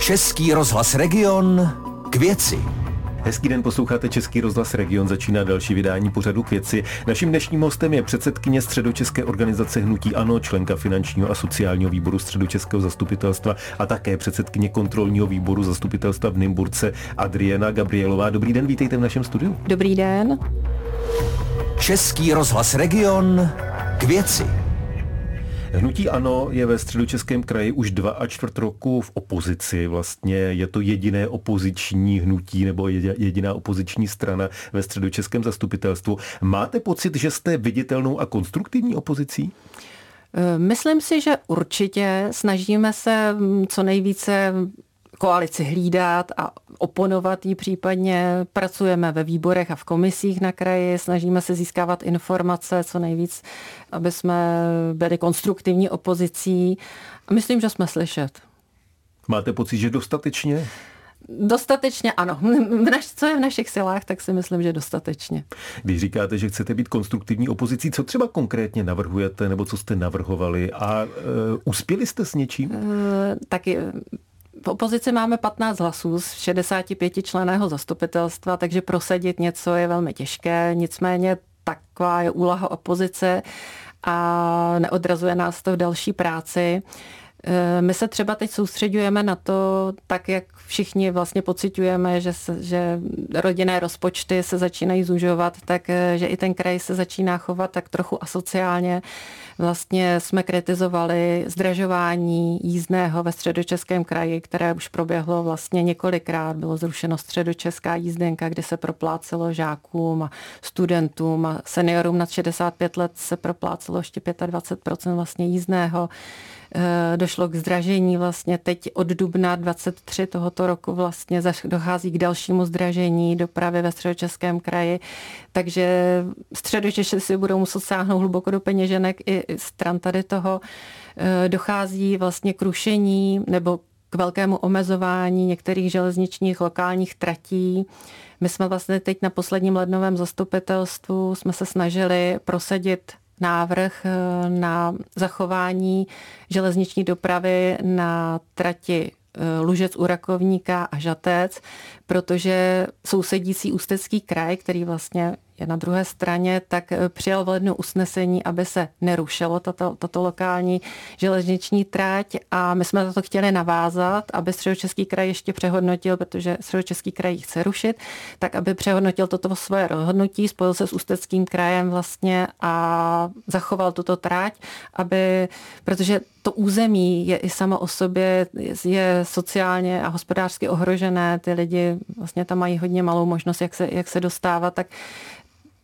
Český rozhlas Region k věci. Hezký den, posloucháte Český rozhlas Region, začíná další vydání pořadu k věci. Naším dnešním hostem je předsedkyně Středočeské organizace Hnutí Ano, členka finančního a sociálního výboru Středočeského zastupitelstva a také předsedkyně kontrolního výboru zastupitelstva v Nymburce Adriana Gabrielová. Dobrý den, vítejte v našem studiu. Dobrý den. Český rozhlas Region k věci. Hnutí ANO je ve středočeském kraji už dva a čtvrt roku v opozici. Vlastně je to jediné opoziční hnutí nebo jediná opoziční strana ve středočeském zastupitelstvu. Máte pocit, že jste viditelnou a konstruktivní opozicí? Myslím si, že určitě snažíme se co nejvíce koalici hlídat a oponovat jí případně. Pracujeme ve výborech a v komisích na kraji, snažíme se získávat informace co nejvíc, aby jsme byli konstruktivní opozicí. A myslím, že jsme slyšet. Máte pocit, že dostatečně? Dostatečně ano. Co je v našich silách, tak si myslím, že dostatečně. Když říkáte, že chcete být konstruktivní opozicí, co třeba konkrétně navrhujete nebo co jste navrhovali a uh, uspěli jste s něčím? Uh, taky v opozici máme 15 hlasů z 65 členého zastupitelstva, takže prosadit něco je velmi těžké, nicméně taková je úloha opozice a neodrazuje nás to v další práci. E, my se třeba teď soustředujeme na to, tak jak všichni vlastně pocitujeme, že, se, že rodinné rozpočty se začínají zužovat, tak e, že i ten kraj se začíná chovat tak trochu asociálně. Vlastně jsme kritizovali zdražování jízdného ve středočeském kraji, které už proběhlo vlastně několikrát. Bylo zrušeno středočeská jízdenka, kde se proplácelo žákům a studentům a seniorům nad 65 let se proplácelo ještě 25% vlastně jízdného. Eh, došlo k zdražení vlastně teď od dubna 23 tohoto roku vlastně dochází k dalšímu zdražení dopravy ve středočeském kraji, takže středočeši si budou muset sáhnout hluboko do peněženek i stran tady toho. Eh, dochází vlastně k rušení nebo k velkému omezování některých železničních lokálních tratí. My jsme vlastně teď na posledním lednovém zastupitelstvu jsme se snažili prosadit návrh eh, na zachování železniční dopravy na trati eh, Lužec u Rakovníka a Žatec, protože sousedící Ústecký kraj, který vlastně je na druhé straně, tak eh, přijal v lednu usnesení, aby se nerušilo tato, tato lokální železniční tráť. A my jsme to chtěli navázat, aby Středočeský kraj ještě přehodnotil, protože Středočeský kraj chce rušit, tak aby přehodnotil toto svoje rozhodnutí, spojil se s Ústeckým krajem vlastně a zachoval tuto tráť, aby, protože to území je i samo o sobě, je sociálně a hospodářsky ohrožené, ty lidi vlastně tam mají hodně malou možnost, jak se, jak se dostávat, tak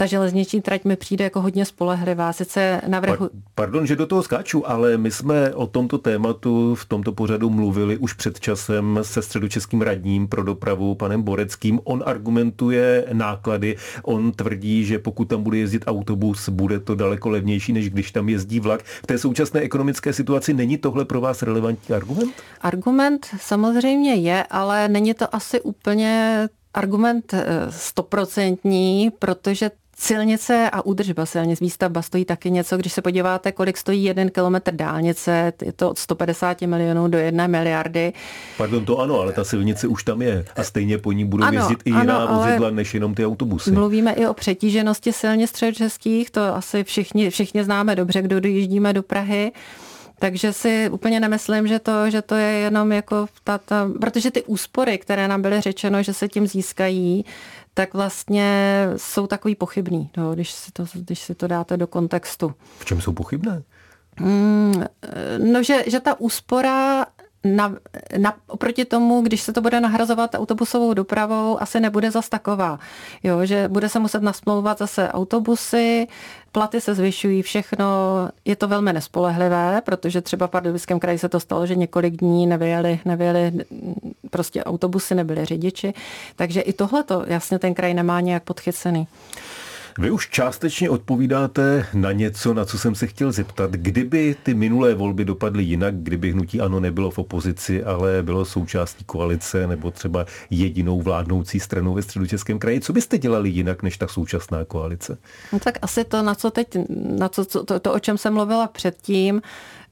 ta železniční trať mi přijde jako hodně spolehlivá. Sice na vrchu... Pardon, že do toho skáču, ale my jsme o tomto tématu v tomto pořadu mluvili už před časem se středočeským radním pro dopravu panem Boreckým. On argumentuje náklady. On tvrdí, že pokud tam bude jezdit autobus, bude to daleko levnější, než když tam jezdí vlak. V té současné ekonomické situaci není tohle pro vás relevantní argument? Argument samozřejmě je, ale není to asi úplně argument eh, stoprocentní, protože Silnice a údržba silnic, výstavba stojí taky něco. Když se podíváte, kolik stojí jeden kilometr dálnice, je to od 150 milionů do jedné miliardy. Pardon, to ano, ale ta silnice už tam je a stejně po ní budou ano, jezdit i jiná ano, vozidla než jenom ty autobusy. Mluvíme i o přetíženosti silnic středočeských, to asi všichni, všichni známe dobře, kdo dojíždíme do Prahy. Takže si úplně nemyslím, že to, že to je jenom jako ta, ta, protože ty úspory, které nám byly řečeno, že se tím získají, tak vlastně jsou takový pochybný, no, když, si to, když si to dáte do kontextu. V čem jsou pochybné? Mm, no, že, že ta úspora na, na, oproti tomu, když se to bude nahrazovat autobusovou dopravou, asi nebude zas taková. Jo, že bude se muset nasmlouvat zase autobusy, platy se zvyšují, všechno. Je to velmi nespolehlivé, protože třeba v Pardubickém kraji se to stalo, že několik dní nevyjeli, nevyjeli prostě autobusy, nebyli řidiči. Takže i tohle to jasně ten kraj nemá nějak podchycený. Vy už částečně odpovídáte na něco, na co jsem se chtěl zeptat. Kdyby ty minulé volby dopadly jinak, kdyby hnutí ANO nebylo v opozici, ale bylo součástí koalice nebo třeba jedinou vládnoucí stranou ve středočeském kraji, co byste dělali jinak než ta současná koalice? No tak asi to, na co teď, na co, to, to, o čem jsem mluvila předtím,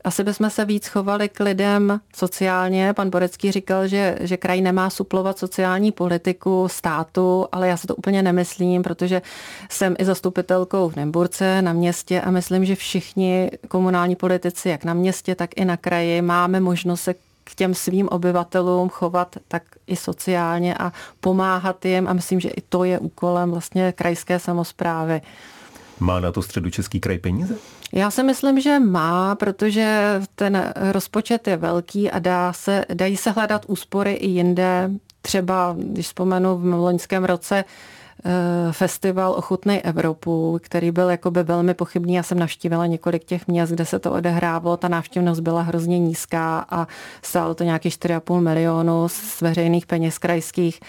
asi bychom se víc chovali k lidem sociálně. Pan Borecký říkal, že, že kraj nemá suplovat sociální politiku státu, ale já se to úplně nemyslím, protože jsem i zastupitelkou v Nemburce na městě a myslím, že všichni komunální politici, jak na městě, tak i na kraji, máme možnost se k těm svým obyvatelům chovat tak i sociálně a pomáhat jim a myslím, že i to je úkolem vlastně krajské samozprávy. Má na to středu Český kraj peníze? Já si myslím, že má, protože ten rozpočet je velký a dá se, dají se hledat úspory i jinde. Třeba, když vzpomenu v loňském roce, Eh, festival Ochutnej Evropu, který byl jakoby velmi pochybný. Já jsem navštívila několik těch měst, kde se to odehrávalo. Ta návštěvnost byla hrozně nízká a stálo to nějakých 4,5 milionu z veřejných peněz krajských.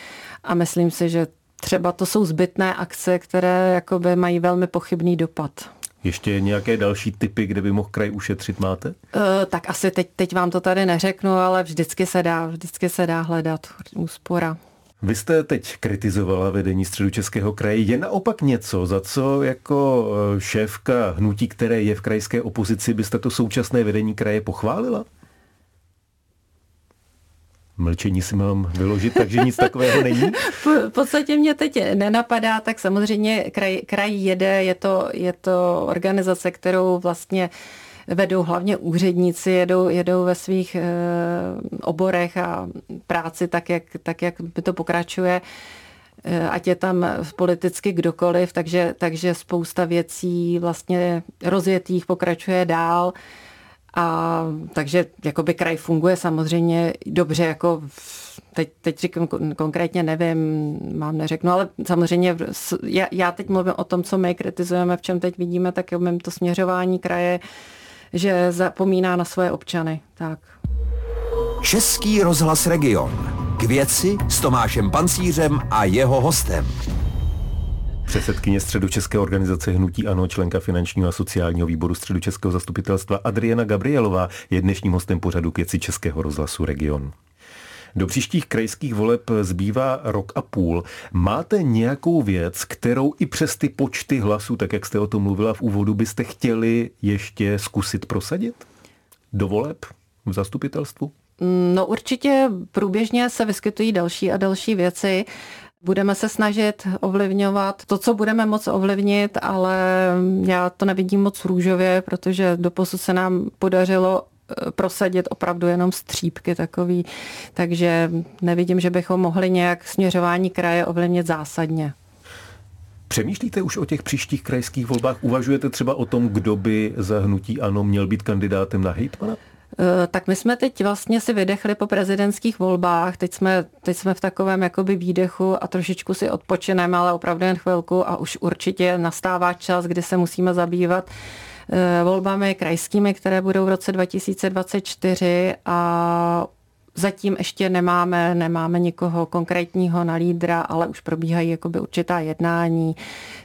A myslím si, že třeba to jsou zbytné akce, které jakoby mají velmi pochybný dopad. Ještě nějaké další typy, kde by mohl kraj ušetřit máte? Uh, tak asi teď, teď vám to tady neřeknu, ale vždycky se dá, vždycky se dá hledat úspora. Vy jste teď kritizovala vedení středu Českého kraje. Je naopak něco, za co jako eh, šéfka hnutí, které je v krajské opozici, byste to současné vedení kraje pochválila? Mlčení si mám vyložit, takže nic takového není? V podstatě mě teď nenapadá, tak samozřejmě kraj, kraj jede, je to, je to organizace, kterou vlastně vedou hlavně úředníci, jedou, jedou ve svých e, oborech a práci tak jak, tak, jak by to pokračuje eh, ať je tam politicky kdokoliv, takže, takže spousta věcí vlastně rozjetých pokračuje dál. A takže jakoby kraj funguje samozřejmě dobře, jako teď, teď říkám konkrétně nevím, mám neřeknu, ale samozřejmě já, já teď mluvím o tom, co my kritizujeme, v čem teď vidíme, tak to směřování kraje že zapomíná na svoje občany. Tak. Český rozhlas Region. K věci s Tomášem Pancířem a jeho hostem. Předsedkyně České organizace Hnutí Ano, členka finančního a sociálního výboru Českého zastupitelstva Adriana Gabrielová je dnešním hostem pořadu k věci Českého rozhlasu Region. Do příštích krajských voleb zbývá rok a půl. Máte nějakou věc, kterou i přes ty počty hlasů, tak jak jste o tom mluvila v úvodu, byste chtěli ještě zkusit prosadit? Do voleb v zastupitelstvu? No určitě průběžně se vyskytují další a další věci. Budeme se snažit ovlivňovat to, co budeme moc ovlivnit, ale já to nevidím moc růžově, protože doposud se nám podařilo prosadit opravdu jenom střípky takový, takže nevidím, že bychom mohli nějak směřování kraje ovlivnit zásadně. Přemýšlíte už o těch příštích krajských volbách? Uvažujete třeba o tom, kdo by za hnutí ANO měl být kandidátem na hejtmana? Eh, tak my jsme teď vlastně si vydechli po prezidentských volbách, teď jsme, teď jsme v takovém jakoby výdechu a trošičku si odpočineme, ale opravdu jen chvilku a už určitě nastává čas, kdy se musíme zabývat Eh, volbami krajskými, které budou v roce 2024 a Zatím ještě nemáme, nemáme nikoho konkrétního na lídra, ale už probíhají jakoby určitá jednání,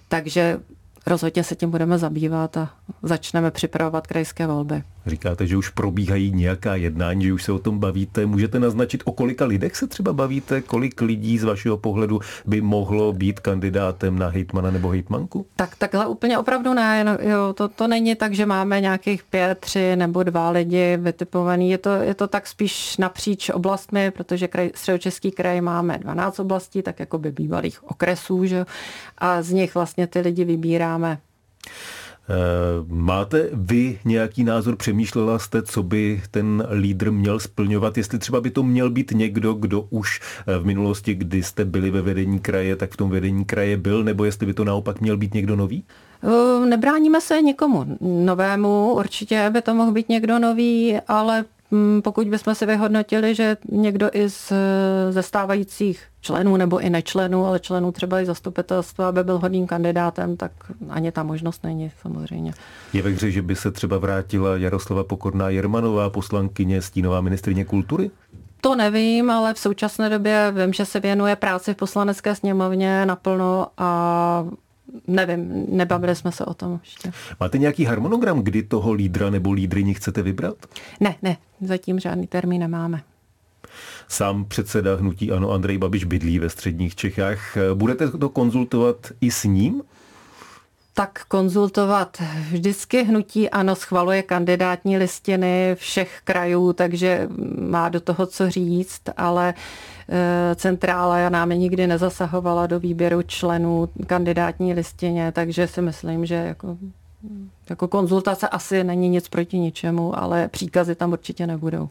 takže rozhodně se tím budeme zabývat a začneme připravovat krajské volby. Říkáte, že už probíhají nějaká jednání, že už se o tom bavíte. Můžete naznačit, o kolika lidech se třeba bavíte? Kolik lidí z vašeho pohledu by mohlo být kandidátem na hejtmana nebo hejtmanku? Tak takhle úplně opravdu ne. Jo, to, to není tak, že máme nějakých pět, tři nebo dva lidi vytipovaný. Je to, je to tak spíš napříč oblastmi, protože kraj, středočeský kraj máme 12 oblastí, tak jako by bývalých okresů, že? a z nich vlastně ty lidi vybíráme. Eh, máte vy nějaký názor? Přemýšlela jste, co by ten lídr měl splňovat? Jestli třeba by to měl být někdo, kdo už eh, v minulosti, kdy jste byli ve vedení kraje, tak v tom vedení kraje byl, nebo jestli by to naopak měl být někdo nový? Eh, nebráníme se nikomu novému, určitě by to mohl být někdo nový, ale pokud bychom si vyhodnotili, že někdo i z, ze stávajících členů nebo i nečlenů, ale členů třeba i zastupitelstva, by byl hodným kandidátem, tak ani ta možnost není samozřejmě. Je ve hře, že by se třeba vrátila Jaroslava Pokorná Jermanová, poslankyně, stínová ministrině kultury? To nevím, ale v současné době vím, že se věnuje práci v poslanecké sněmovně naplno a nevím, nebavili jsme se o tom ještě. Máte nějaký harmonogram, kdy toho lídra nebo lídryni chcete vybrat? Ne, ne, zatím žádný termín nemáme. Sám předseda hnutí Ano Andrej Babiš bydlí ve středních Čechách. Budete to konzultovat i s ním? tak konzultovat. Vždycky hnutí ano schvaluje kandidátní listiny všech krajů, takže má do toho co říct, ale eh, centrála nám nikdy nezasahovala do výběru členů kandidátní listině, takže si myslím, že jako jako konzultace asi není nic proti ničemu, ale příkazy tam určitě nebudou.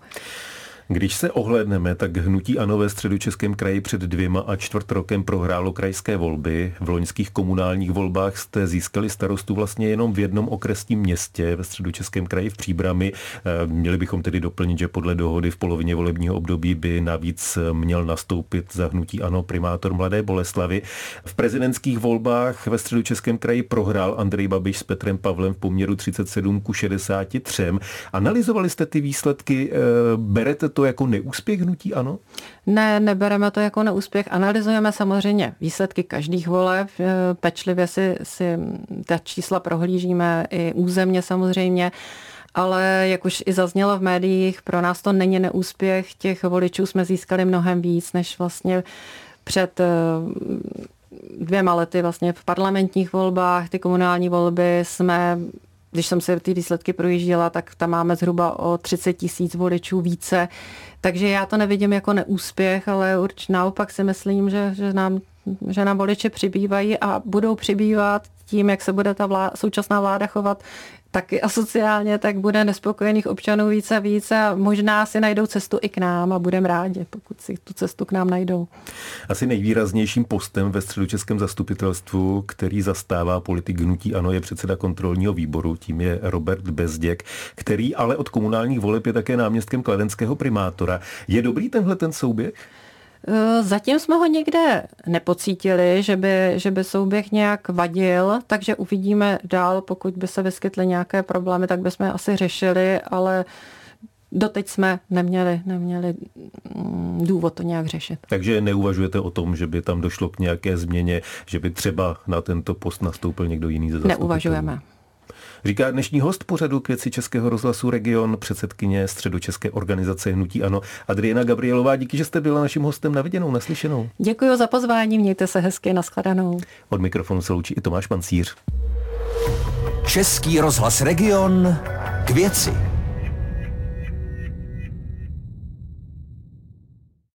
Když se ohledneme, tak hnutí ANO ve středočeském kraji před dvěma a čtvrt rokem prohrálo krajské volby. V loňských komunálních volbách jste získali starostu vlastně jenom v jednom okresním městě ve středočeském kraji v Příbrami. Eh, měli bychom tedy doplnit, že podle dohody v polovině volebního období by navíc měl nastoupit za hnutí ANO primátor Mladé Boleslavy. V prezidentských volbách ve středočeském kraji prohrál Andrej Babiš s Petrem Pavlem v poměru 37 ku 63. Analyzovali jste ty výsledky, eh, berete to jako neúspěch hnutí ano? Ne, nebereme to jako neúspěch. Analyzujeme samozřejmě výsledky každých voleb. Eh, pečlivě si, si ta čísla prohlížíme i územně samozřejmě ale jak už i zaznělo v médiích, pro nás to není neúspěch. Těch voličů jsme získali mnohem víc, než vlastně před eh, dvěma lety vlastně v parlamentních volbách, ty komunální volby jsme když jsem se ty výsledky projížděla, tak tam máme zhruba o 30 tisíc voličů více. Takže já to nevidím jako neúspěch, ale určitě naopak si myslím, že, že nám že nám voliče přibývají a budou přibývat tím, jak se bude ta vláda, současná vláda chovat taky asociálně, tak bude nespokojených občanů více a více a možná si najdou cestu i k nám a budeme rádi, pokud si tu cestu k nám najdou. Asi nejvýraznějším postem ve středočeském zastupitelstvu, který zastává politik hnutí ANO, je předseda kontrolního výboru, tím je Robert Bezděk, který ale od komunálních voleb je také náměstkem kladenského primátora. Je dobrý tenhle ten souběh? Eh, zatím jsme ho někde nepocítili, že by, že by souběh nějak vadil, takže uvidíme dál, pokud by se vyskytly nějaké problémy, tak bychom asi řešili, ale doteď jsme neměli, neměli mm, důvod to nějak řešit. Takže neuvažujete o tom, že by tam došlo k nějaké změně, že by třeba na tento post nastoupil někdo jiný ze Neuvažujeme. Říká dnešní host pořadu k věci Českého rozhlasu Region, předsedkyně středočeské organizace Hnutí Ano, Adriana Gabrielová. Díky, že jste byla naším hostem na viděnou, naslyšenou. Děkuji za pozvání, mějte se hezky, nashledanou. Od mikrofonu se loučí i Tomáš Pancíř. Český rozhlas Region k věci.